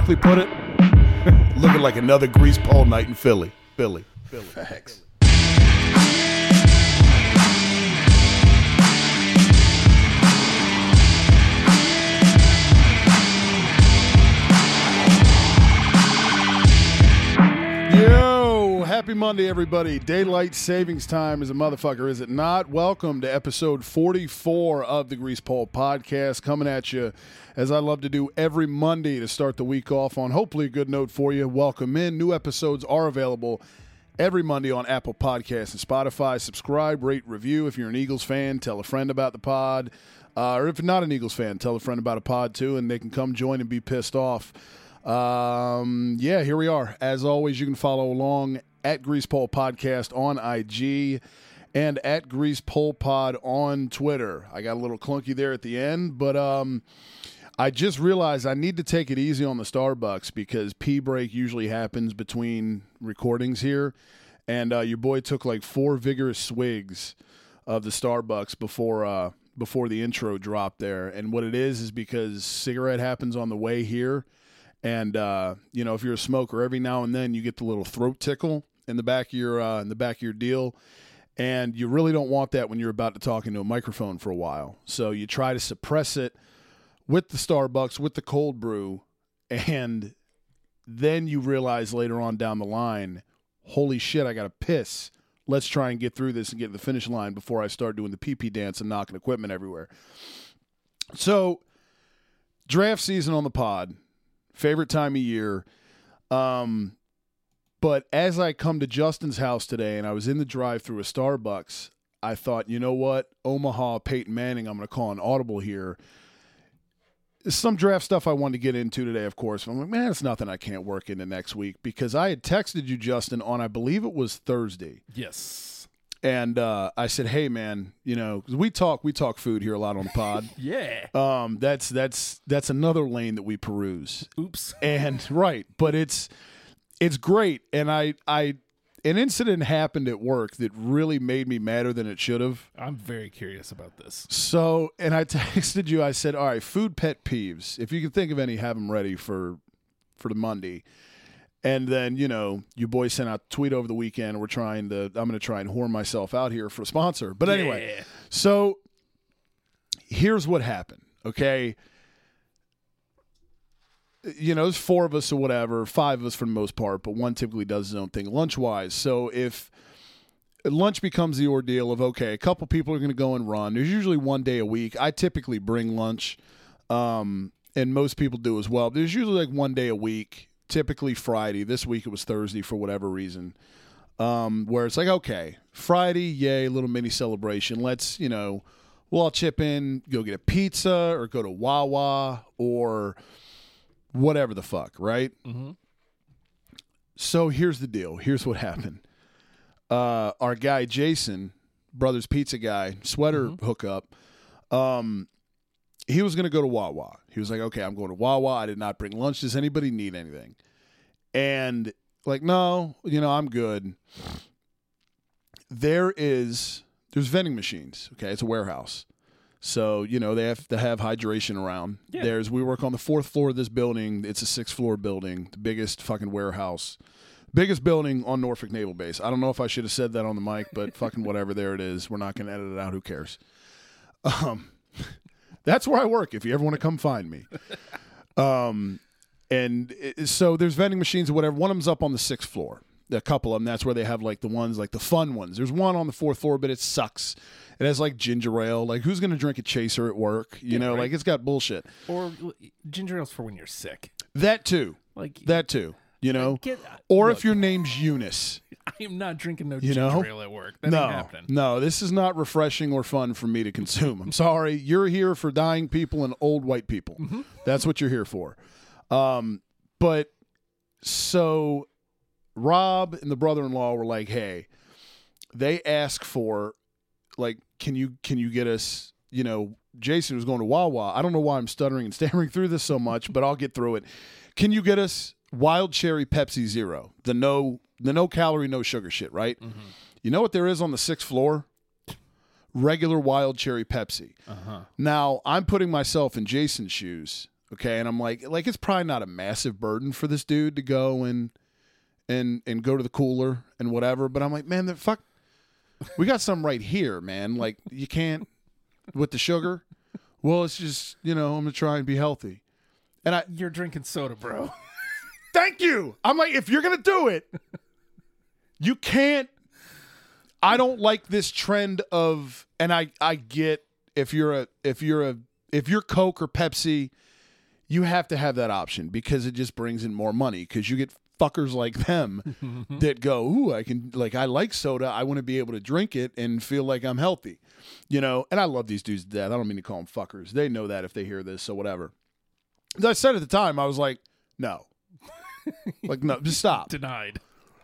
Barkley put it? Looking like another grease pole night in Philly. Philly. Philly. Facts. Yo, happy Monday, everybody. Daylight savings time is a motherfucker, is it not? Welcome to episode 44 of the Grease Pole podcast, coming at you as I love to do every Monday to start the week off on hopefully a good note for you. Welcome in. New episodes are available every Monday on Apple Podcasts and Spotify. Subscribe, rate, review. If you're an Eagles fan, tell a friend about the pod. Uh, or if you're not an Eagles fan, tell a friend about a pod too, and they can come join and be pissed off. Um, yeah, here we are. As always, you can follow along at Grease Pole Podcast on IG and at Grease Pole Pod on Twitter. I got a little clunky there at the end, but um, I just realized I need to take it easy on the Starbucks because pee break usually happens between recordings here, and uh, your boy took like four vigorous swigs of the Starbucks before uh, before the intro dropped there. And what it is is because cigarette happens on the way here. And uh, you know, if you're a smoker, every now and then you get the little throat tickle in the back of your uh, in the back of your deal, and you really don't want that when you're about to talk into a microphone for a while. So you try to suppress it with the Starbucks, with the cold brew, and then you realize later on down the line, holy shit, I got to piss. Let's try and get through this and get to the finish line before I start doing the pee pee dance and knocking equipment everywhere. So, draft season on the pod favorite time of year. Um, but as I come to Justin's house today and I was in the drive through a Starbucks, I thought, you know what? Omaha, Peyton Manning, I'm going to call an audible here. Some draft stuff I wanted to get into today, of course. I'm like, man, it's nothing I can't work into next week because I had texted you, Justin, on I believe it was Thursday Yes. and uh, I said, "Hey, man, you know, we talk we talk food here a lot on the pod. Yeah. um, that's that's that's another lane that we peruse, Oops. and right, but it's it's great. And I I an incident happened at work that really made me madder than it should have. I'm very curious about this. So, and I texted you. I said, "All right, food pet peeves. If you can think of any, have them ready for for the Monday." And then you know, you boys sent out a tweet over the weekend. We're trying to. I'm going to try and horn myself out here for a sponsor. But anyway, Yeah. so here's what happened. Okay. You know, there's four of us or whatever, five of us for the most part, but one typically does his own thing lunch wise. So if lunch becomes the ordeal of okay, a couple people are going to go and run. There's usually one day a week. I typically bring lunch, um, and most people do as well. There's usually like one day a week, typically Friday. This week it was Thursday for whatever reason. Um, where it's like okay, Friday, yay, little mini celebration. Let's you know, we'll all chip in, go get a pizza or go to Wawa or whatever the fuck, right? Mhm. So here's the deal. Here's what happened uh, our guy Jason, Brothers Pizza guy, sweater hookup. Um, he was going to go to Wawa. He was like, "Okay, I'm going to Wawa. I did not bring lunch. Does anybody need anything?" And like, no, you know, I'm good. There is there's vending machines. Okay, it's a warehouse. So, you know, they have to have hydration around. Yeah. There's we work on the fourth floor of this building. It's a six floor building, the biggest fucking warehouse. Biggest building on Norfolk Naval Base. I don't know if I should have said that on the mic, but fucking whatever. There it is. We're not going to edit it out. Who cares? Um, that's where I work. If you ever want to come find me. Um, and it, so there's vending machines or whatever. One of them's up on the sixth floor. A couple of them. That's where they have like the ones like the fun ones. There's one on the fourth floor, but it sucks. It has like ginger ale. Like who's gonna drink a chaser at work? You Yeah, know, right. like it's got bullshit. Or ginger ale's for when you're sick. That too. Like That too. You know, Get, or look, if your name's Eunice. I am not drinking no You ginger know? ale at work. That No, happening. no, this is not refreshing or fun for me to consume. I'm sorry. You're here for dying people and old white people. Mm-hmm. That's what you're here for. Um, but so Rob and the brother-in-law were like, "Hey, they ask for like, can you can you get us? You know, Jason was going to Wawa. I don't know why I'm stuttering and stammering through this so much, but I'll get through it. Can you get us wild cherry Pepsi Zero, the no the no calorie, no sugar shit, right? You know what there is on the sixth floor? Regular wild cherry Pepsi. Uh-huh. Now I'm putting myself in Jason's shoes, okay, and I'm like, like it's probably not a massive burden for this dude to go and and and go to the cooler and whatever. But I'm like, man, the fuck, we got some right here, man. Like you can't with the sugar. Well, it's just you know I'm gonna try and be healthy, and I You're drinking soda, bro. thank you. I'm like, if you're gonna do it, you can't. I don't like this trend of, and I I get if you're a if you're a if you're Coke or Pepsi, you have to have that option because it just brings in more money because you get fuckers like them that go, ooh, I can like I like soda, I want to be able to drink it and feel like I'm healthy, you know. And I love these dudes to death. I don't mean to call them fuckers. They know that if they hear this, so whatever. As I said at the time, I was like, no, like no, just stop. Denied.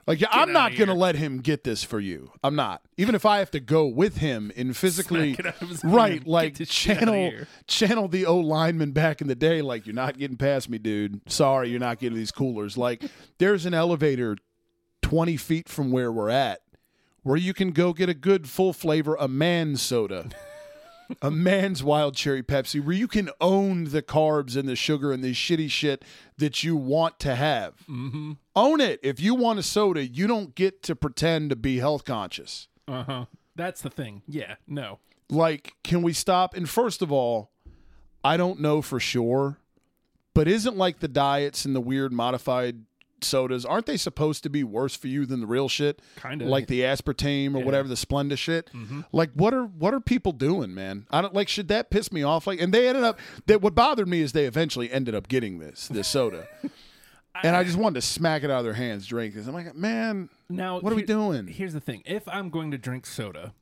Like yeah, I'm not gonna let him get this for you. I'm not. Even if I have to go with him and physically Smack it out of his right. Like channel channel the old lineman back in the day, like you're not getting past me, dude. Sorry, you're not getting these coolers. Like there's an elevator twenty feet from where we're at where you can go get a good full flavor a man soda. A man's wild cherry Pepsi where you can own the carbs and the sugar and the shitty shit that you want to have. Mm-hmm. Own it. If you want a soda, you don't get to pretend to be health conscious. Uh-huh. That's the thing. Yeah. No. Like, can we stop? And first of all, I don't know for sure, but isn't like the diets and the weird modified sodas, aren't they supposed to be worse for you than the real shit? Kinda. Like the aspartame or Yeah. whatever, the Splenda shit. Mm-hmm. Like what are what are people doing, man? I don't like should that piss me off? Like and they ended up that what bothered me is they eventually ended up getting this, this soda. and I just wanted to smack it out of their hands, drink this. I'm like, man, Now, what are we doing? Here's the thing: if I'm going to drink soda,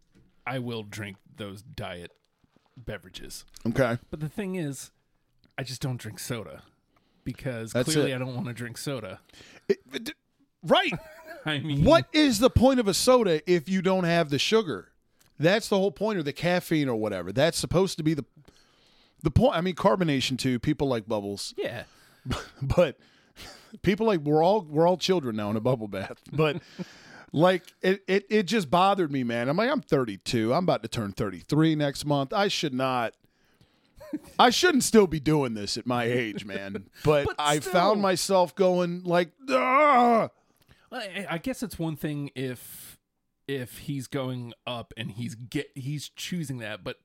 I will drink those diet beverages. Okay. But the thing is, I just don't drink soda because That's clearly it. I don't want to drink soda. It- it- right. I mean, What is the point of a soda if you don't have the sugar? That's the whole point, or the caffeine, or whatever. That's supposed to be the the point. I mean, carbonation too. People like bubbles, Yeah. but people like we're all we're all children now in a bubble bath. But like it, it it just bothered me, man. I'm like, I'm 32. I'm about to turn 33 next month. I should not. I shouldn't still be doing this at my age, man. But, But I still. found myself going like, ah. I, I guess it's one thing if if he's going up and he's get he's choosing that, but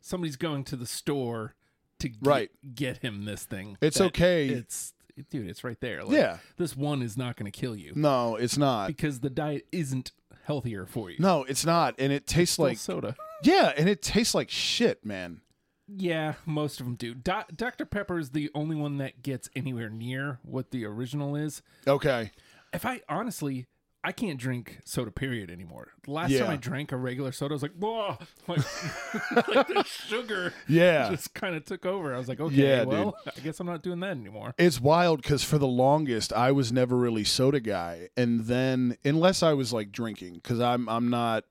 somebody's going to the store to get, Right. get him this thing. It's okay. It's dude, it's right there. Like, Yeah. this one is not going to kill you No, it's not. because the diet isn't healthier for you. No, it's not, and it tastes Still like soda. yeah, and it tastes like shit, man. Yeah, most of them do. Do- Dr Pepper is the only one that gets anywhere near what the original is. Okay, If I honestly, I can't drink soda period anymore. The last Yeah. time I drank a regular soda, I was like, whoa, like, like the sugar yeah, just kind of took over. I was like, okay, Yeah, well, I guess I'm not doing that anymore. it's wild because for the longest I was never really soda guy, and then unless I was like drinking, because I'm I'm not.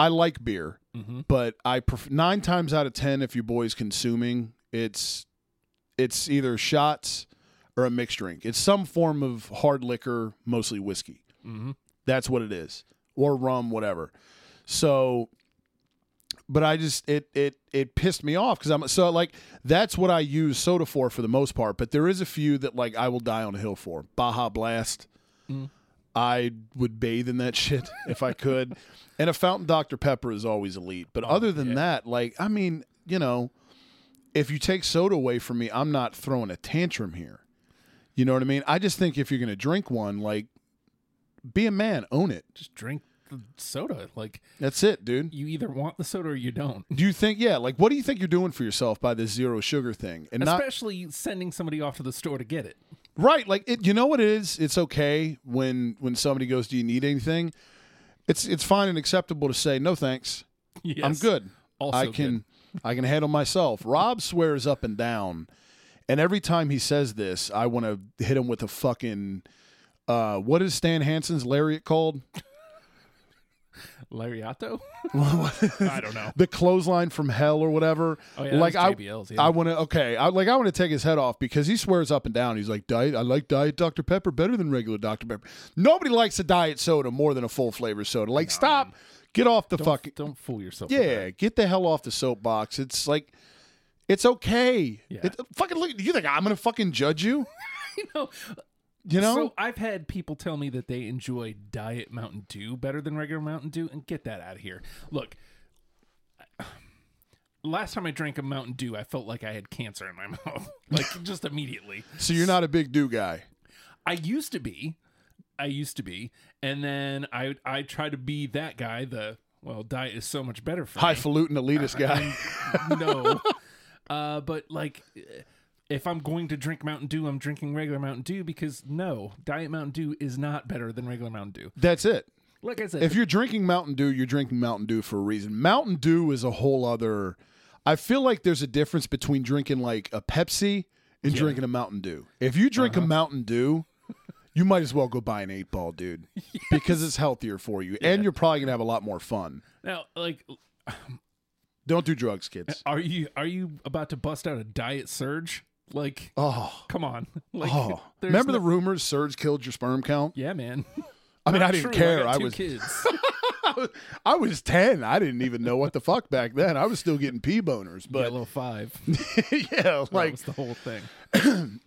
I like beer, Mhm. but I pref- nine times out of ten, if your boy's consuming, it's it's either shots or a mixed drink. It's some form of hard liquor, mostly whiskey. hmm That's what it is, or rum, whatever. So, but I just it it it pissed me off because I'm so like that's what I use soda for for the most part. But there is a few that like I will die on a hill for. Baja Blast. Mm. I would bathe in that shit if I could. And a fountain Dr Pepper is always elite. But oh, other than yeah. that, like I mean, you know, if you take soda away from me, I'm not throwing a tantrum here. You know what I mean? I just think if you're going to drink one, like be a man, own it. Just drink the soda. Like That's it, dude. you either want the soda or you don't. Do you think, yeah, like what do you think you're doing for yourself by this zero sugar thing? And not Especially sending somebody off to the store to get it. Right, like it, you know what it is. It's okay when when somebody goes, "Do you need anything?" It's it's fine and acceptable to say no, thanks. Yes. I'm good. Also I can good. I can handle myself. Rob swears up and down, and every time he says this, I want to hit him with a fucking. Uh, what is Stan Hansen's lariat called? Lariato? I don't know. The clothesline from hell or whatever. Oh, yeah, like I, JBL's, yeah. I want to. Okay, I like I want to take his head off because he swears up and down. He's like, diet. I like diet Dr Pepper better than regular Dr Pepper. Nobody likes a diet soda more than a full flavor soda. Like, stop. Get off the Don't, fucking. don't fool yourself. Yeah, get the hell off the soapbox. It's like, it's okay. Yeah. It, fucking look. You think I'm gonna fucking judge you? that. no. You know? So I've had people tell me that they enjoy Diet Mountain Dew better than regular Mountain Dew, and get that out of here. Look, last time I drank a Mountain Dew, I felt like I had cancer in my mouth, like just immediately. so you're not a big Dew guy. I used to be, I used to be, and then I I try to be that guy. The well, diet is so much better for. Highfalutin elitist guy. no. Uh, but like, if I'm going to drink Mountain Dew, I'm drinking regular Mountain Dew because no, Diet Mountain Dew is not better than regular Mountain Dew. That's it. Like I said, If you're drinking Mountain Dew, you're drinking Mountain Dew for a reason. Mountain Dew is a whole other. I feel like there's a difference between drinking like a Pepsi and Yeah. drinking a Mountain Dew. If you drink a uh-huh. Mountain Dew, you might as well go buy an eight ball, dude, because it's healthier for you, and you're probably gonna have a lot more fun. now, like, Don't do drugs, kids. are you are you about to bust out a diet surge? Like, Oh, come on. Like, oh. Remember no- the rumors Surge killed your sperm count? Yeah, man. I mean, Not I didn't true. care. got I was kids. I was ten. I didn't even know what the fuck back then. I was still getting pee boners, but Yellow five. yeah, That like was the whole thing.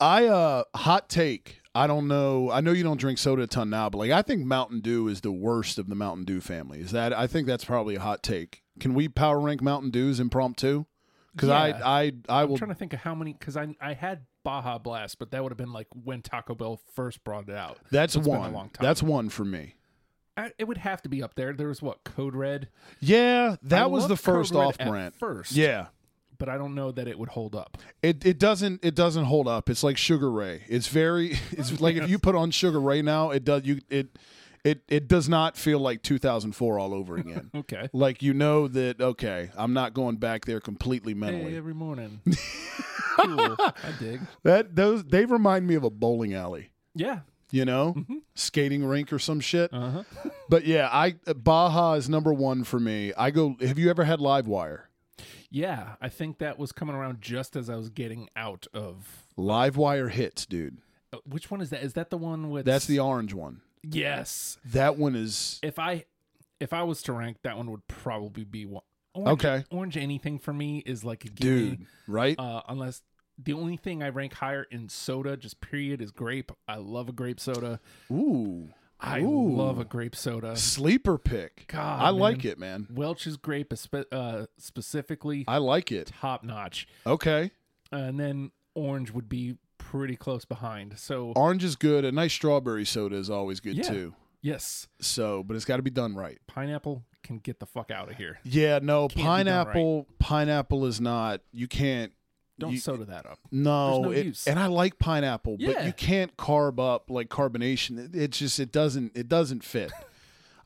I uh hot take. I don't know. I know you don't drink soda a ton now, but like I think Mountain Dew is the worst of the Mountain Dew family. Is that I think that's probably a hot take. Can we power rank Mountain Dews impromptu? Because Yeah. I I I will I'm trying to think of how many because I I had Baja Blast, but that would have been like when Taco Bell first brought it out. that's It's been a one. long time. That's one for me. I, it would have to be up there. There was what Code Red. Yeah, that was the loved Code first Red off at brand. first. Yeah. but I don't know that it would hold up. It it doesn't it doesn't hold up. It's like Sugar Ray. It's very it's like if you put on Sugar Ray now, it does you it it it does not feel like 2004 all over again. Okay. like you know that okay, I'm not going back there completely mentally. Hey, every morning. cool. I dig. That those they remind me of a bowling alley, Yeah. you know, skating rink or some shit. Uh huh. But yeah, I Baja is number one for me. I go. Have you ever had Live Wire? Yeah, I think that was coming around just as I was getting out of. Livewire hits, dude. uh, Which one is that? Is that the one with? That's the orange one. Yes. That one is If I if I was to rank, that one would probably be one. Orange, Okay. Orange anything for me is like a gimme. dude, right? Uh, unless the only thing I rank higher in soda, just period, is grape. I love a grape soda. Ooh, I Ooh. love a grape soda. sleeper pick. God, I man. like it, man. Welch's grape, uh, specifically, I like it. top notch. Okay, And then orange would be pretty close behind. So orange is good. A nice strawberry soda is always good Yeah. too. yes, So, but it's got to be done right. pineapple can get the fuck out of here. Yeah, no, Can't be done pineapple. Pineapple is not. You can't. Don't You- soda that up. No, no it- use. and I like pineapple, but Yeah. you can't carb up like carbonation. It, it's just it doesn't it doesn't fit.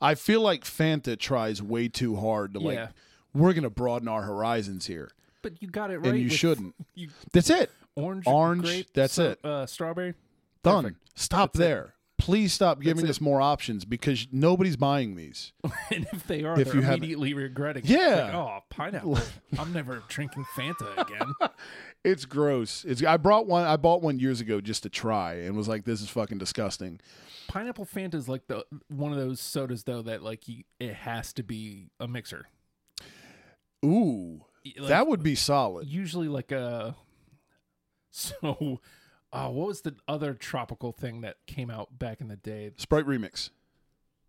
I feel like Fanta tries way too hard to like Yeah. we're gonna broaden our horizons here, But you got it right. and you with shouldn't. You, That's it. Orange, Orange, grape, that's so- it. Uh, strawberry. Done. Perfect. Stop That's it. there. Please stop giving it. us more options because nobody's buying these. and if they are, If they're you haven't- immediately regretting. it. Yeah. Like, oh, pineapple. I'm never drinking Fanta again. It's gross. It's I brought one. I bought one years ago just to try and was like, this is fucking disgusting. Pineapple Fanta is like the one of those sodas though that like you, it has to be a mixer. Ooh, Like, that would be solid. usually like a. So, uh, what was the other tropical thing that came out back in the day? Sprite remix.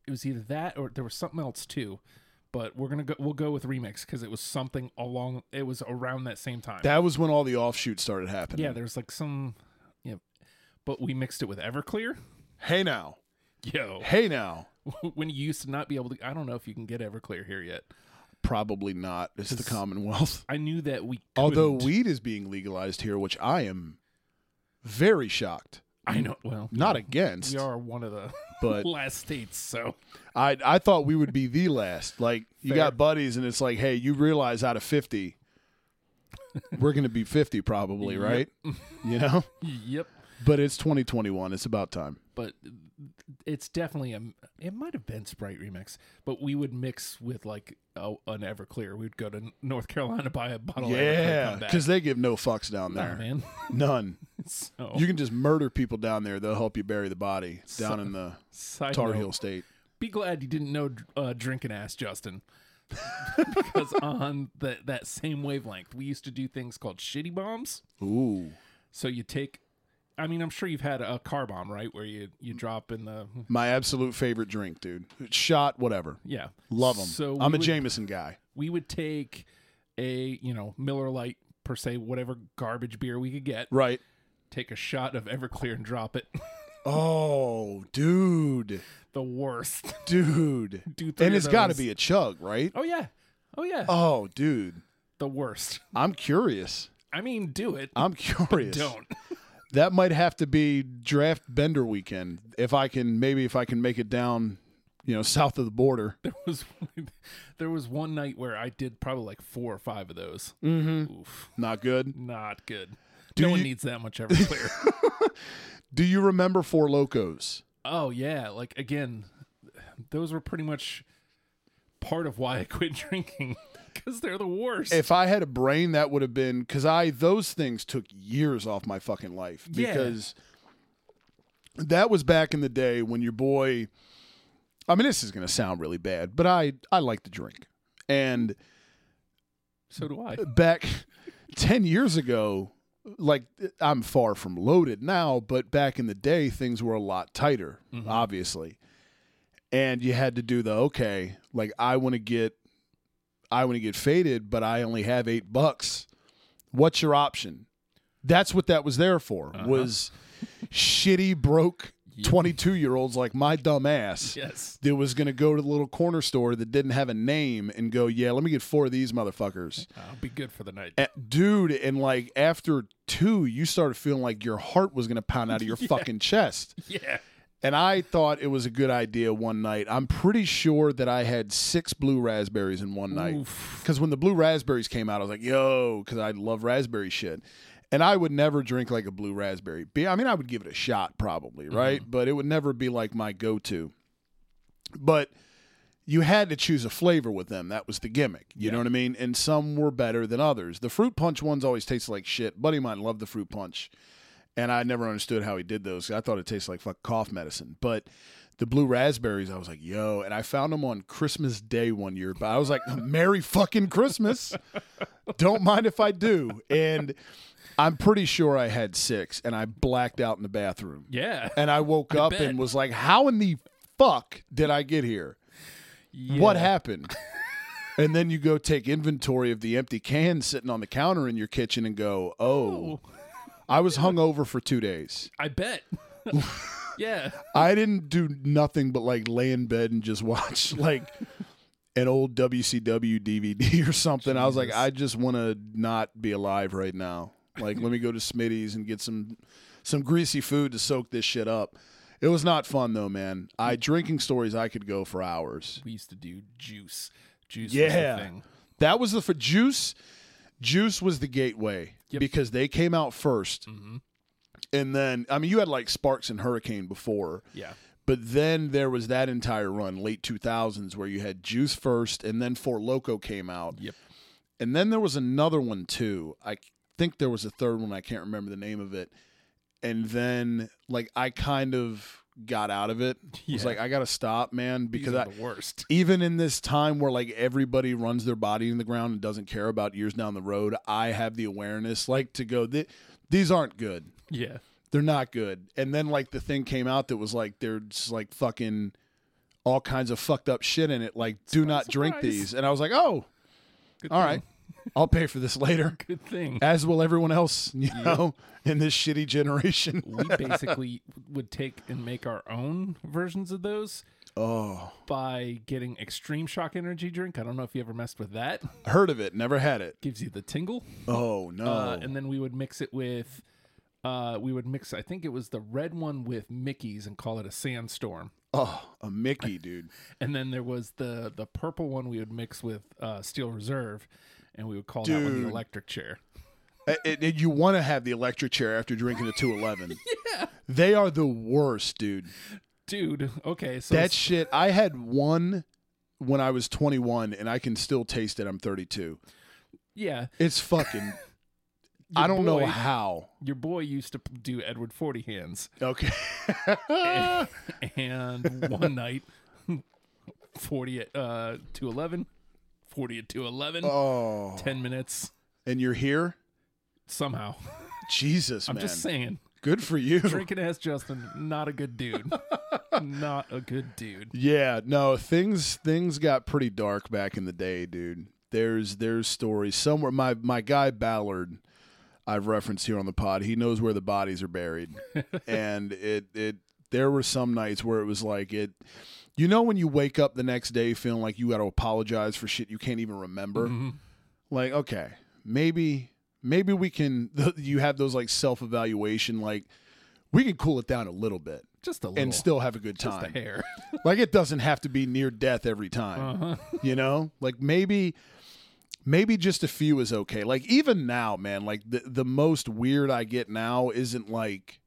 It was either that or there was something else too. But we're gonna go. We'll go with remix because it was something along. It was around that same time. That was when all the offshoots started happening. yeah, there's like some. Yeah, but we mixed it with Everclear. Hey now. Yo, Hey now. when you used to not be able to. I don't know if you can get Everclear here yet. Probably not. It's the Commonwealth. I knew that we. Although couldn't. weed is being legalized here, which I am very shocked. I know. Well, Not yeah, against, We are one of the but last states, so I I thought we would be the last. Like you Fair. got buddies, and it's like, hey, you realize out of fifty, we're going to be fifty probably, Yep. right? You know, yep. But it's 2021. It's about time. But it's definitely a. It might have been Sprite remix, but we would mix with like a, an Everclear. We'd go to North Carolina buy a bottle. Yeah, because they give no fucks down Nah, there. man. None. so You can just murder people down there. They'll help you bury the body down So- in the Tar Heel State. be glad you didn't know uh, drinking ass, Justin. because on the, that same wavelength, we used to do things called shitty bombs. Ooh, So you take, I mean, I'm sure you've had a car bomb, right? Where you you drop in the my absolute favorite drink, dude. Shot, whatever. yeah, Love them. So I'm a would- Jameson guy. We would take a you know Miller Lite per se, whatever garbage beer we could get. Right. Take a shot of Everclear and drop it. Oh, dude, the worst. dude. Three And it's got to be a chug, right? Oh yeah, oh yeah, Oh, dude. the worst. I'm curious. I mean, do it. I'm curious. Don't. That might have to be draft bender weekend if I can maybe if I can make it down, you know, south of the border. There was there was one night where I did probably like four or five of those. Mm-hmm. Oof, Not good. not good. Do no one needs that much Everclear. Do you remember Four Locos? oh yeah, like again, those were pretty much part of why I quit drinking because they're the worst. If I had a brain, that would have been because I those things took years off my fucking life Yeah. because that was back in the day when your boy. I mean, this is going to sound really bad, but I I like to drink, and so do I. back 10 years ago like i'm far from loaded now but back in the day things were a lot tighter Mhm. obviously and you had to do the okay like i want to get i want to get faded but i only have eight bucks what's your option that's what that was there for Uh-huh. was shitty broke 22 year olds like my dumb ass Yes. that was going to go to the little corner store that didn't have a name and go, yeah, let me get four of these motherfuckers. I'll be good for the night. Dude, and like after two, you started feeling like your heart was going to pound out of your fucking chest. Yeah. And I thought it was a good idea one night. I'm pretty sure that I had six blue raspberries in one night. Because when the blue raspberries came out, I was like, yo, because I love raspberry shit. And I would never drink like a blue raspberry. Be- I mean, I would give it a shot probably, mm-hmm. right? But it would never be like my go to. But you had to choose a flavor with them. That was the gimmick. You know what I mean? And some were better than others. The fruit punch ones always tasted like shit. Buddy of mine loved the fruit punch. And I never understood how he did those. I thought it tasted like fuck cough medicine. But the blue raspberries, I was like, yo. And I found them on Christmas Day one year. But I was like, Merry fucking Christmas. Don't mind if I do. And I'm pretty sure I had six. And I blacked out in the bathroom. Yeah. And I woke up bet. and was like, how in the fuck did I get here? What happened? and then you go take inventory of the empty cans sitting on the counter in your kitchen and go, oh, oh. I was hungover for two days. I bet. yeah. I didn't do nothing but like lay in bed and just watch like an old WCW DVD or something. I was like, I just want to not be alive right now. Like, let me go to Smitty's and get some some greasy food to soak this shit up. It was not fun though, man. I drinking stories I could go for hours. We used to do juice. Juice Yeah. was the thing. That was the for juice. Juice was the gateway Yep. because they came out 1st Mhm. and then I mean you had like Sparks and Hurricane before, Yeah. but then there was that entire run late 2000s where you had Juice first, and then Four Loco came out, Yep. and then there was another one too. I think there was a third one. I can't remember the name of it, and then like I kind of got out of it. I was Yeah. like I got to stop, man, because I, the worst. even in this time where like everybody runs their body in the ground and doesn't care about years down the road, I have the awareness like to go. "Th- These aren't good. Yeah. They're not good. And then like the thing came out that was like there's like fucking all kinds of fucked up shit in it. Like do not drink surprise. these. And I was like, oh, Good all thing. right, I'll pay for this later. Good thing. As will everyone else, you know, in this shitty generation. we basically would take and make our own versions of those Oh, by getting extreme shock energy drink. I don't know if you ever messed with that. heard of it, never had it. Gives you the tingle. Oh no. Uh, and then we would mix it with uh, we would mix. I think it was the red one with Mickey's and call it a sandstorm. Oh, a Mickey, dude. And then there was the the purple one we would mix with uh, Steel Reserve, and we would call that one the electric chair. It- it- you want to have the electric chair after drinking a 211. yeah. They are the worst, dude. Dude, okay, so That shit. I had one when I was 21, and I can still taste it. I'm 32. yeah, It's fucking. I don't boy- know how. your boy used to do Edward Forty Hands, Okay. and one night, forty at uh, two eleven, forty at two eleven, oh. ten minutes And you're here? somehow. Jesus, I'm man. just saying, Good for you. drinking ass Justin, not a good dude, not a good dude. Yeah, no, things things got pretty dark back in the day, dude. There's there's stories somewhere. My my guy Ballard, I've referenced here on the pod. He knows where the bodies are buried, and it it there were some nights where it was like it. You know when you wake up the next day feeling like you got to apologize for shit you can't even remember. Mhm. Like okay, maybe maybe we can. You have those like self evaluation. Like we can cool it down a little bit Just a little, and still have a good just a time. hair. Like it doesn't have to be near death every time. Uh-huh. You know? Like maybe maybe just a few is okay. Like even now, man, like the the most weird I get now isn't like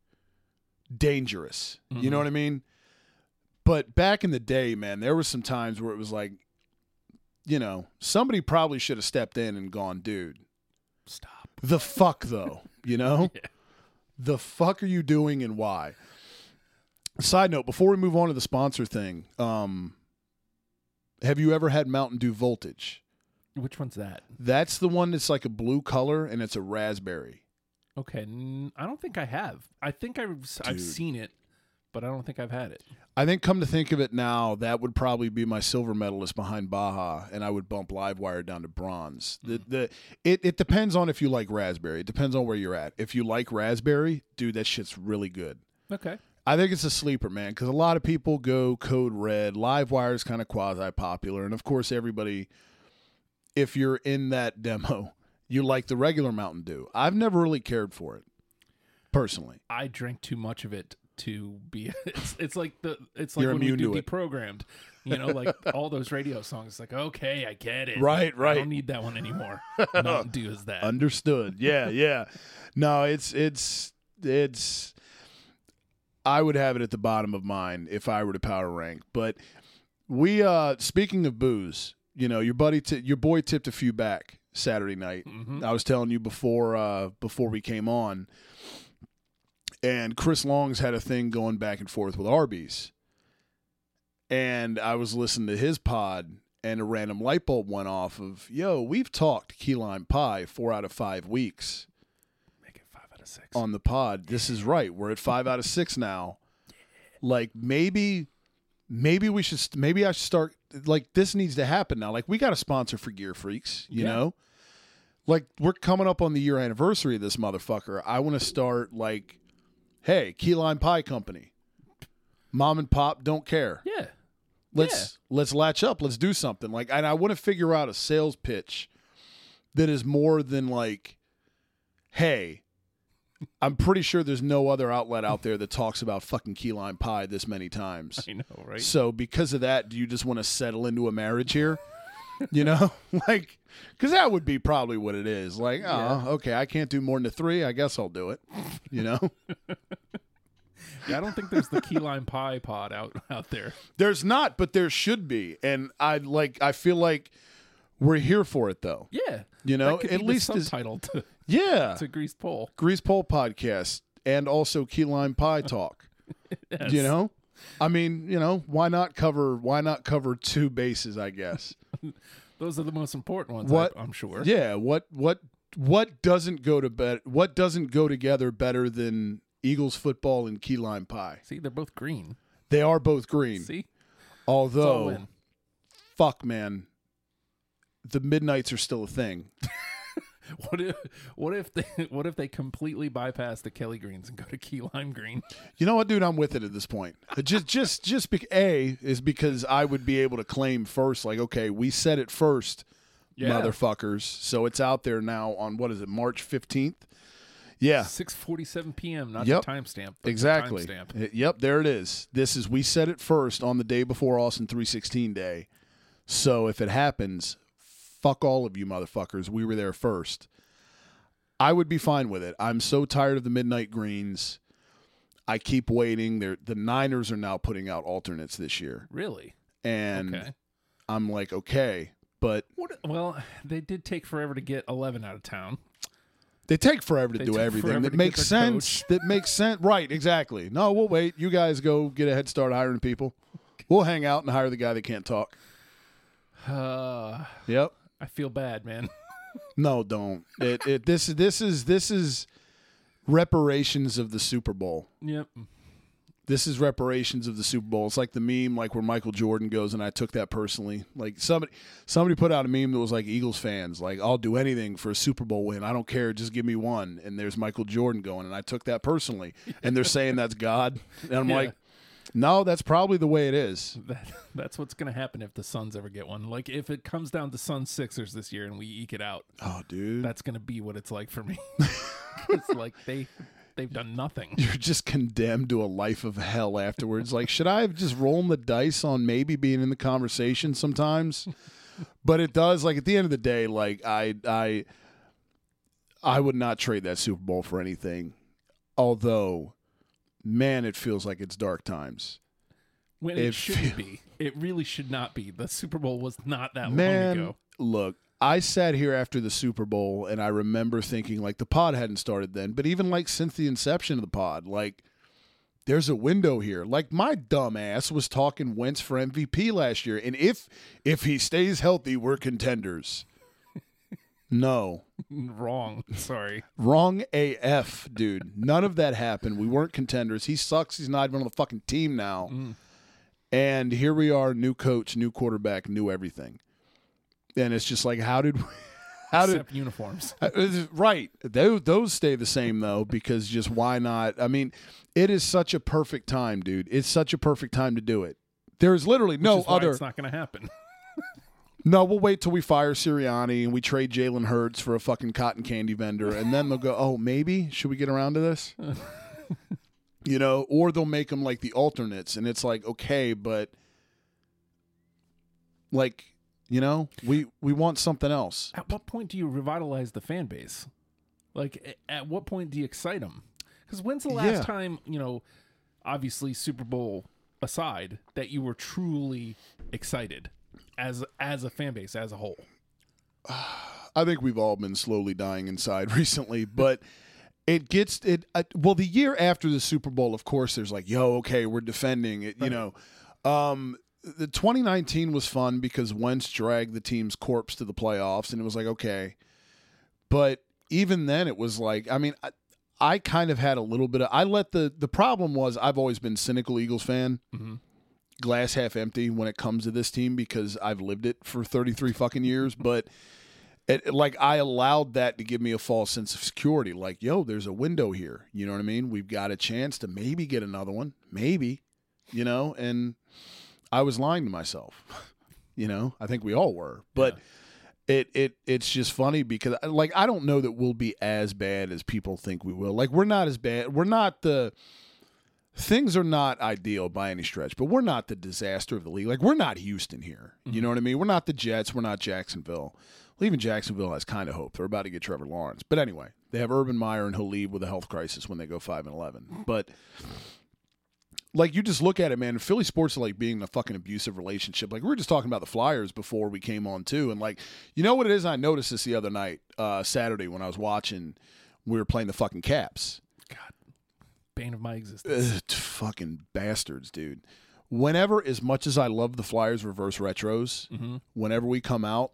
dangerous. You know Mhm. what I mean? But back in the day, man, there were some times where it was like you know, somebody probably should have stepped in and gone, dude. Stop. The fuck though, you know? Yeah. The fuck are you doing and why? Side note, before we move on to the sponsor thing, um have you ever had Mountain Dew Voltage? Which one's that? That's the one that's like a blue color and it's a raspberry. Okay, I don't think I have. I think I've I've seen it, but I don't think I've had it. I think come to think of it now, that would probably be my silver medalist behind Baja, and I would bump Livewire down to bronze. The hmm. the it, it depends on if you like raspberry. It depends on where you're at. If you like raspberry, dude, that shit's really good. Okay. I think it's a sleeper, man, because a lot of people go code red. Livewire is kind of quasi popular, and of course, everybody, if you're in that demo, you like the regular Mountain Dew. I've never really cared for it, personally. I drink too much of it to be. It's it's like the it's like You're when we do to it. deprogrammed. You know, like all those radio songs. It's like okay, I get it. Right, right. I don't need that one anymore. Mountain Dew is that. Understood. Yeah, yeah. No, it's it's it's. I would have it at the bottom of mine if I were to power rank. But we, uh speaking of booze, you know, your buddy, t- your boy tipped a few back Saturday night. Mhm. I was telling you before uh before we came on. And Chris Long's had a thing going back and forth with Arby's. And I was listening to his pod and a random light bulb went off of, yo, we've talked key lime pie four out of five weeks Make it five out of six. on the pod. This is right. We're at five out of six now. Like maybe, maybe we should. Maybe I should start. Like this needs to happen now. Like we got a sponsor for Gear Freaks. You Yeah. know, like we're coming up on the year anniversary of this motherfucker. I want to start like, hey, Key Lime Pie Company, mom and pop don't care. yeah. Let's let's latch up. Let's do something. Like, and I want to figure out a sales pitch that is more than like, hey, I'm pretty sure there's no other outlet out there that talks about fucking key lime pie this many times. I know, right? So because of that, do you just want to settle into a marriage here? You know, like, because that would be probably what it is. Like, oh, Yeah. okay, I can't do more than a three. I guess I'll do it. You know, Yeah, I don't think there's the key lime pie pod out out there. there's not, but there should be, and I like. I feel like we're here for it, though. Yeah. You know, at least as, subtitle to, yeah, to Grease Pole. Grease Pole podcast and also Key Lime Pie Talk. Yes. You know, I mean, you know, why not cover? Why not cover two bases? I guess. Those are the most important ones, What- I, I'm sure. Yeah. What what what doesn't go to bed? What doesn't go together better than Eagles football and key lime pie? See, they're both green. They are both green. See? Although, fuck, man, the midnights are still a thing. What if what if they what if they completely bypass the Kelly greens and go to key lime green? You know what, dude? I'm with it at this point. Just, just, just. Be- a is because I would be able to claim first. Like, okay, we said it first, Yeah. motherfuckers. So it's out there now on what is it, March 15th? Yeah. 6:47 p.m. Not Yep. the timestamp. but the Exactly. timestamp. Uh, Yep, there it is. This is we said it first on the day before Austin 316 day. So if it happens, fuck all of you motherfuckers. We were there first. I would be fine with it. I'm so tired of the midnight greens. I keep waiting. They're, the Niners are now putting out alternates this year. Really? And okay. I'm like, okay, but What? Well, they did take forever to get 11 out of town. They take forever to They do everything that makes sense. That makes sense. Right, exactly. No, we'll wait. You guys go get a head start hiring people. We'll hang out and hire the guy that can't talk. Uh, Yep. I feel bad, man. No, don't. It, it this this is this is reparations of the Super Bowl. yep. This is reparations of the Super Bowl. It's like the meme like where Michael Jordan goes and I took that personally. Like somebody somebody put out a meme that was like Eagles fans like I'll do anything for a Super Bowl win. I don't care, just give me one. And there's Michael Jordan going and I took that personally. And they're saying that's God. And I'm Yeah. like no, that's probably the way it is. That, that's what's going to happen if the Suns ever get one. Like, if it comes down to Suns Sixers this year and we eke it out, Oh, dude. that's going to be what it's like for me. it's like they they've done nothing. You're just condemned to a life of hell afterwards. Like, should I have just rolled the dice on maybe being in the conversation sometimes? But it does. Like at the end of the day, like I I I would not trade that Super Bowl for anything. Although, man, it feels like it's dark times. When it, It shouldn't feel- be. It really should not be. The Super Bowl was not that long ago. look, I sat here after the Super Bowl and I remember thinking like the pod hadn't started then, but even like since the inception of the pod, like there's a window here. Like my dumb ass was talking Wentz for MVP last year, and if if he stays healthy, we're contenders. No, Wrong. Sorry. wrong AF, dude. None of that happened. We weren't contenders. He sucks. He's not even on the fucking team now. And here we are, new coach, new quarterback, new everything. And it's just like, how did we, how did Except uniforms. uh, right. Those, those stay the same though, because just why not? I mean, it is such a perfect time, dude. It's such a perfect time to do it. There is literally no Which is why other. It's not going to happen. No, we'll wait till we fire Sirianni and we trade Jalen Hurts for a fucking cotton candy vendor, and then they'll go, "Oh, maybe should we get around to this?" you know, or they'll make them like the alternates, and it's like, okay, but like, you know, we we want something else. At what point do you revitalize the fan base? Like, at what point do you excite them? Because when's the last Yeah. time, you know, obviously Super Bowl aside, that you were truly excited as as a fan base as a whole? I think we've all been slowly dying inside recently, but it gets it. Uh, well, the year after the Super Bowl, of course, there's like, yo, okay, we're defending it. You know, um, the 2019 was fun because Wentz dragged the team's corpse to the playoffs, and it was like, okay, but even then, it was like, I mean. I, I kind of had a little bit of. I let the the problem was I've always been cynical Eagles fan, Mhm. Glass half empty when it comes to this team because I've lived it for 33 fucking years. But it, like I allowed that to give me a false sense of security. Like, yo, there's a window here. You know what I mean? We've got a chance to maybe get another one, maybe. You know, and I was lying to myself. you know, I think we all were, but. It, it it's just funny because uh, like I don't know that we'll be as bad as people think we will. Like we're not as bad. We're not the things are not ideal by any stretch, but we're not the disaster of the league. Like we're not Houston here. You know what I mean? We're not the Jets. We're not Jacksonville. Well, even Jacksonville has kind of hope. They're about to get Trevor Lawrence. But anyway, they have Urban Meyer and he'll leave with a health crisis when they go five and eleven. But like you just look at it, man. Philly sports are like being in a fucking abusive relationship. Like we were just talking about the Flyers before we came on too, and like you know what it is. I noticed this the other night, uh, Saturday when I was watching. We were playing the fucking Caps. Bane of my existence. Ugh, fucking bastards, dude. Whenever, as much as I love the Flyers reverse retros, hmm whenever we come out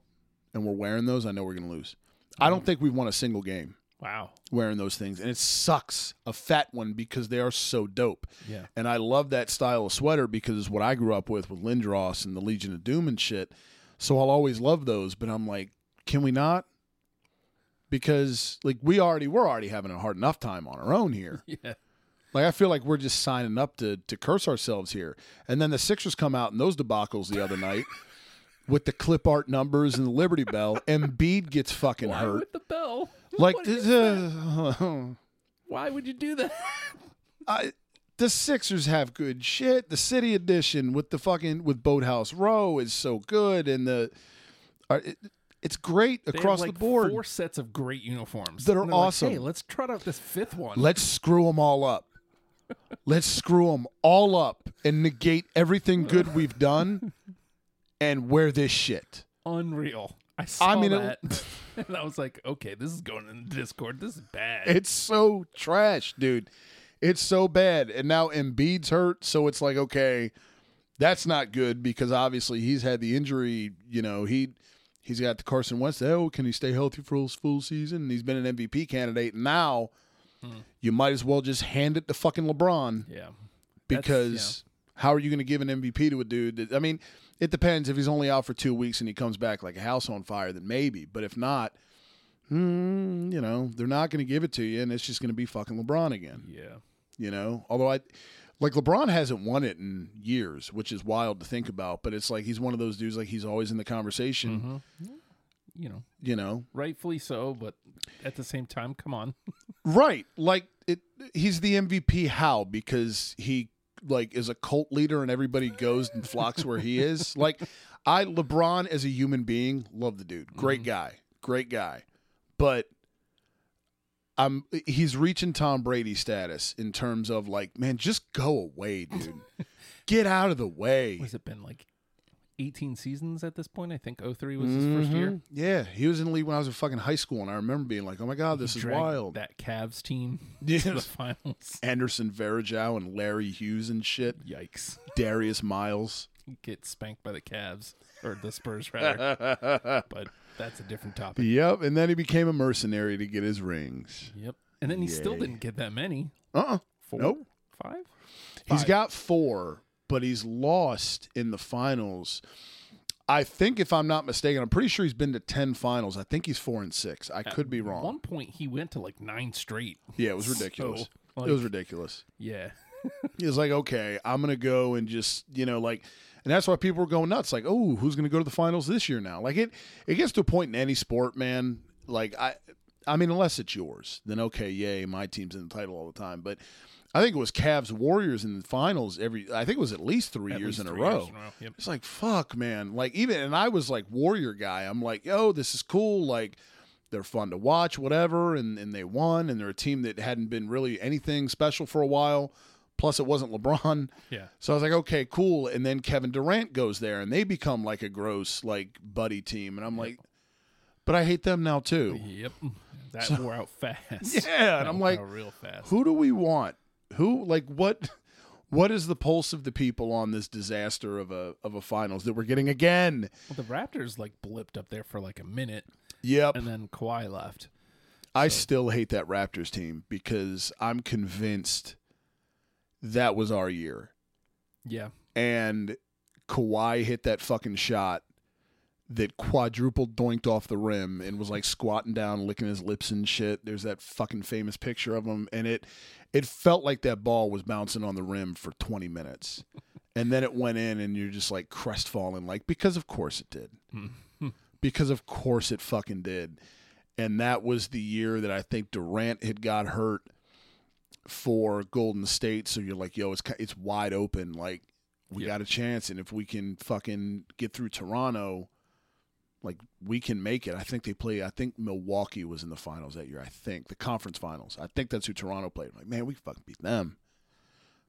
and we're wearing those, I know we're going to lose. I don't think we've won a single game Wow. wearing those things. And it sucks a fat one because they are so dope. Yeah. And I love that style of sweater because it's what I grew up with with Lindros and the Legion of Doom and shit. So I'll always love those. But I'm like, can we not? Because like we already we're already having a hard enough time on our own here. Yeah. Like I feel like we're just signing up to to curse ourselves here. And then the Sixers come out in those debacles the other night with the clip art numbers and the Liberty Bell. Embiid gets fucking Why hurt. with the bell? Like What this, is uh, Why would you do that? I, the Sixers have good shit. The City Edition with the fucking with Boathouse Row is so good, and the uh, it, it's great They across like, the board. Four sets of great uniforms That are they're like, awesome. hey, let's trot out this fifth one. Let's screw them all up. Let's screw them all up and negate everything good we've done, and wear this shit. Unreal. I saw I mean, it- that, and I was like, okay, this is going in the Discord. This is bad. It's so trash, dude. It's so bad. And now Embiid's hurt, so it's like, okay, that's not good because obviously he's had the injury. You know, he he's got the Carson Wentz. Oh, can he stay healthy for his full season? And he's been an MVP candidate. Now you might as well just hand it to fucking LeBron yeah. because how are you going to give an MVP to a dude? That, I mean, it depends. If he's only out for two weeks and he comes back like a house on fire, then maybe. But if not, hmm, you know, they're not going to give it to you, and it's just going to be fucking LeBron again. Yeah. You know, although I. Like LeBron hasn't won it in years, which is wild to think about. But it's like he's one of those dudes. Like he's always in the conversation. You know, You know, rightfully so, but at the same time, come on. Right. Like it he's the MVP how? Because he like is a cult leader and everybody goes and flocks where he is. Like I LeBron as a human being, love the dude. Great mm-hmm. guy. Great guy. But I'm he's reaching Tom Brady status in terms of like, man, just go away, dude. Get out of the way. Has it been like 18 seasons at this point? I think 03 was his first year. Mhm. Yeah, he was in the league when I was in fucking high school, and I remember being like, "Oh my god, this is Dragged wild." That Cavs team to the finals. Anderson Varejao and Larry Hughes and shit. Yikes. Darius Miles. Get spanked by the Cavs or the Spurs rather. but that's a different topic. Yep, and then he became a mercenary to get his rings. Yep. And then he still didn't get that many. Uh uh Four? Nope. Five? He's got four, but he's lost in the finals. I think, if I'm not mistaken, I'm pretty sure he's been to 10 finals. I think he's four and six. I could be At wrong. one point, he went to like nine straight. yeah, it was ridiculous. So, it was ridiculous. Yeah. He was like, okay, I'm going to go and just, you know, like, and that's why people were going nuts. Like, oh, who's going to go to the finals this year now? Like, it, it gets to a point in any sport, man. Like, I, I mean, unless it's yours, then okay, yay, my team's in the title all the time. But I think it was Cavs Warriors in the finals every. I think it was at least three At years least in a three row. years in a row. Yep. It's like fuck, man. Like even and I was like Warrior guy. I'm like, yo, this is cool. Like they're fun to watch, whatever. And and they won, and they're a team that hadn't been really anything special for a while. Plus, it wasn't LeBron. Yeah. So I was like, okay, cool. And then Kevin Durant goes there, and they become like a gross like buddy team. And I'm like, but I hate them now too. Yep. That wore out fast. Yeah, and I'm like, real fast. Who do we want? Who like what? What is the pulse of the people on this disaster of a of a finals that we're getting again? Well, the Raptors like blipped up there for like a minute, Yep. and then Kawhi left. I still hate that Raptors team because I'm convinced that was our year. Yeah. And Kawhi hit that fucking shot that quadruple doinked off the rim and was like squatting down, licking his lips and shit. There's that fucking famous picture of him, and it it felt like that ball was bouncing on the rim for 20 minutes. And then it went in, and you're just like crestfallen, like because of course it did, because of course it fucking did. And that was the year that I think Durant had got hurt for Golden State. So you're like, yo, it's it's wide open. Like we Yeah. got a chance, and if we can fucking get through Toronto, like we can make it. I think they play. I think Milwaukee was in the finals that year. I think the conference finals. I think that's who Toronto played. I'm like, man, we fucking beat them.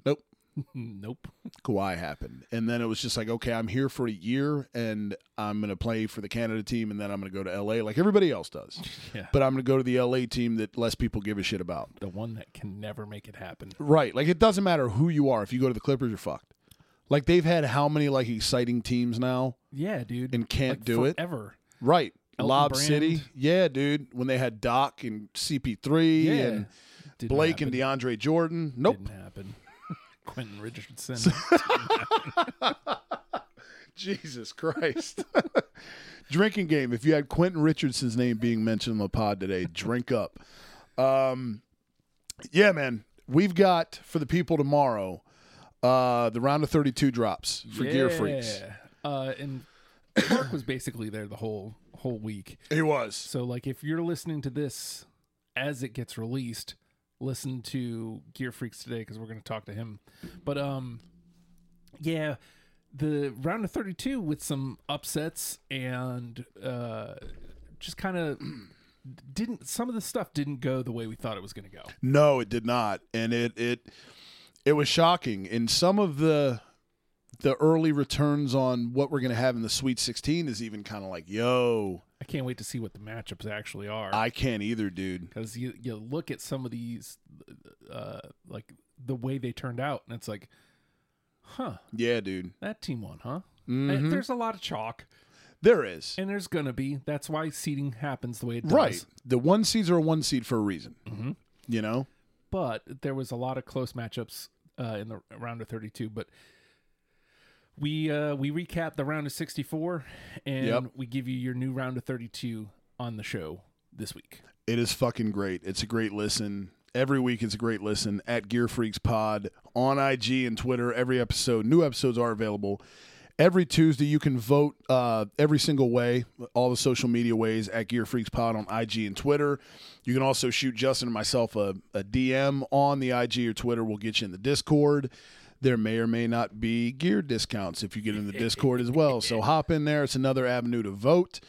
Nope. nope. Kawhi happened. And then it was just like, okay, I'm here for a year and I'm going to play for the Canada team and then I'm going to go to LA like everybody else does. Yeah. But I'm going to go to the LA team that less people give a shit about. The one that can never make it happen. Right. Like it doesn't matter who you are. If you go to the Clippers, you're fucked. Like they've had how many like exciting teams now Yeah, dude. and can't Like, do it? ever. Right. Elton Lob Brand. City. Yeah, dude. When they had Doc and CP3 Yeah. and Didn't Blake happen. and DeAndre Jordan. Nope. Didn't happen. Quentin Richardson. Jesus Christ. Drinking game. If you had Quentin Richardson's name being mentioned on the pod today, drink up. Um, yeah, man. We've got for the people tomorrow. Uh, the round of 32 drops for Gear Freaks. Yeah. Uh, and Mark was basically there the whole whole week. He was. So like if you're listening to this as it gets released, listen to Gear Freaks today because we're going to talk to him. But um, yeah, the round of 32 with some upsets and uh, just kind of didn't some of the stuff didn't go the way we thought it was going to go. No, it did not, and it it it was shocking. And some of the the early returns on what we're going to have in the Sweet 16 is even kind of like, yo, I can't wait to see what the matchups actually are. I can't either, dude. because you you look at some of these, uh, like the way they turned out, and it's like, huh, Yeah, dude. that team won, huh? Mhm. And there's a lot of chalk, There is. and there's gonna be. That's why seeding happens the way it does. Right. The one seeds are a one seed for a reason. Mhm. You know? But there was a lot of close matchups uh, in the round of 32. But we uh, we recap the round of 64, and Yep. we give you your new round of 32 on the show this week. It is fucking great. It's a great listen. Every week it's a great listen at Gear Freaks Pod on IG and Twitter. Every episode, new episodes are available. Every Tuesday, you can vote uh, every single way, all the social media ways at Gear Freaks Pod on IG and Twitter. You can also shoot Justin and myself a, a DM on the IG or Twitter. We'll get you in the Discord. There may or may not be gear discounts if you get in the Discord as well. So hop in there. It's another avenue to vote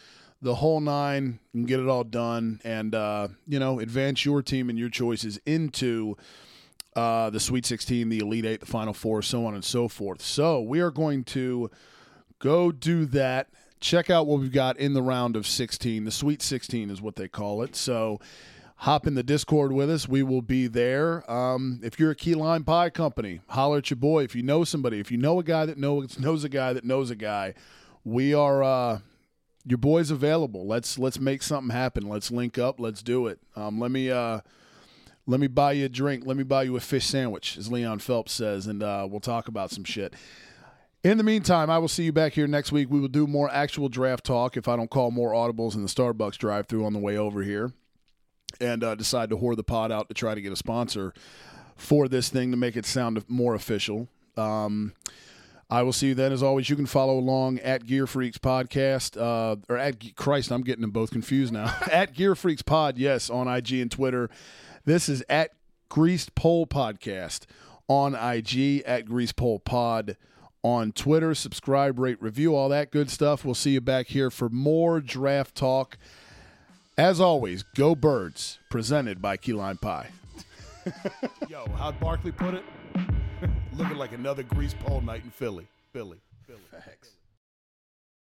the whole nine and get it all done and uh, you know advance your team and your choices into uh, the sweet 16 the elite eight the final four so on and so forth so we are going to go do that check out what we've got in the round of 16 the sweet 16 is what they call it so hop in the discord with us we will be there um, if you're a key lime pie company holler at your boy if you know somebody if you know a guy that knows knows a guy that knows a guy we are uh, your boy's available. Let's let's make something happen. Let's link up. Let's do it. Um, let me uh, let me buy you a drink. Let me buy you a fish sandwich, as Leon Phelps says, and uh, we'll talk about some shit. In the meantime, I will see you back here next week. We will do more actual draft talk if I don't call more audibles in the Starbucks drive-through on the way over here, and uh, decide to whore the pod out to try to get a sponsor for this thing to make it sound more official. Um, I will see you then. As always, you can follow along at Gear Freaks Podcast, uh, or at Christ, I'm getting them both confused now. at Gear Freaks Pod, yes, on IG and Twitter. This is at Greased Pole Podcast on IG, at Greased Pole Pod on Twitter. Subscribe, rate, review, all that good stuff. We'll see you back here for more draft talk. As always, go birds, presented by Key Lime Pie. Yo, how'd Barkley put it? Looking like another grease pole night in Philly. Philly. Philly. Facts.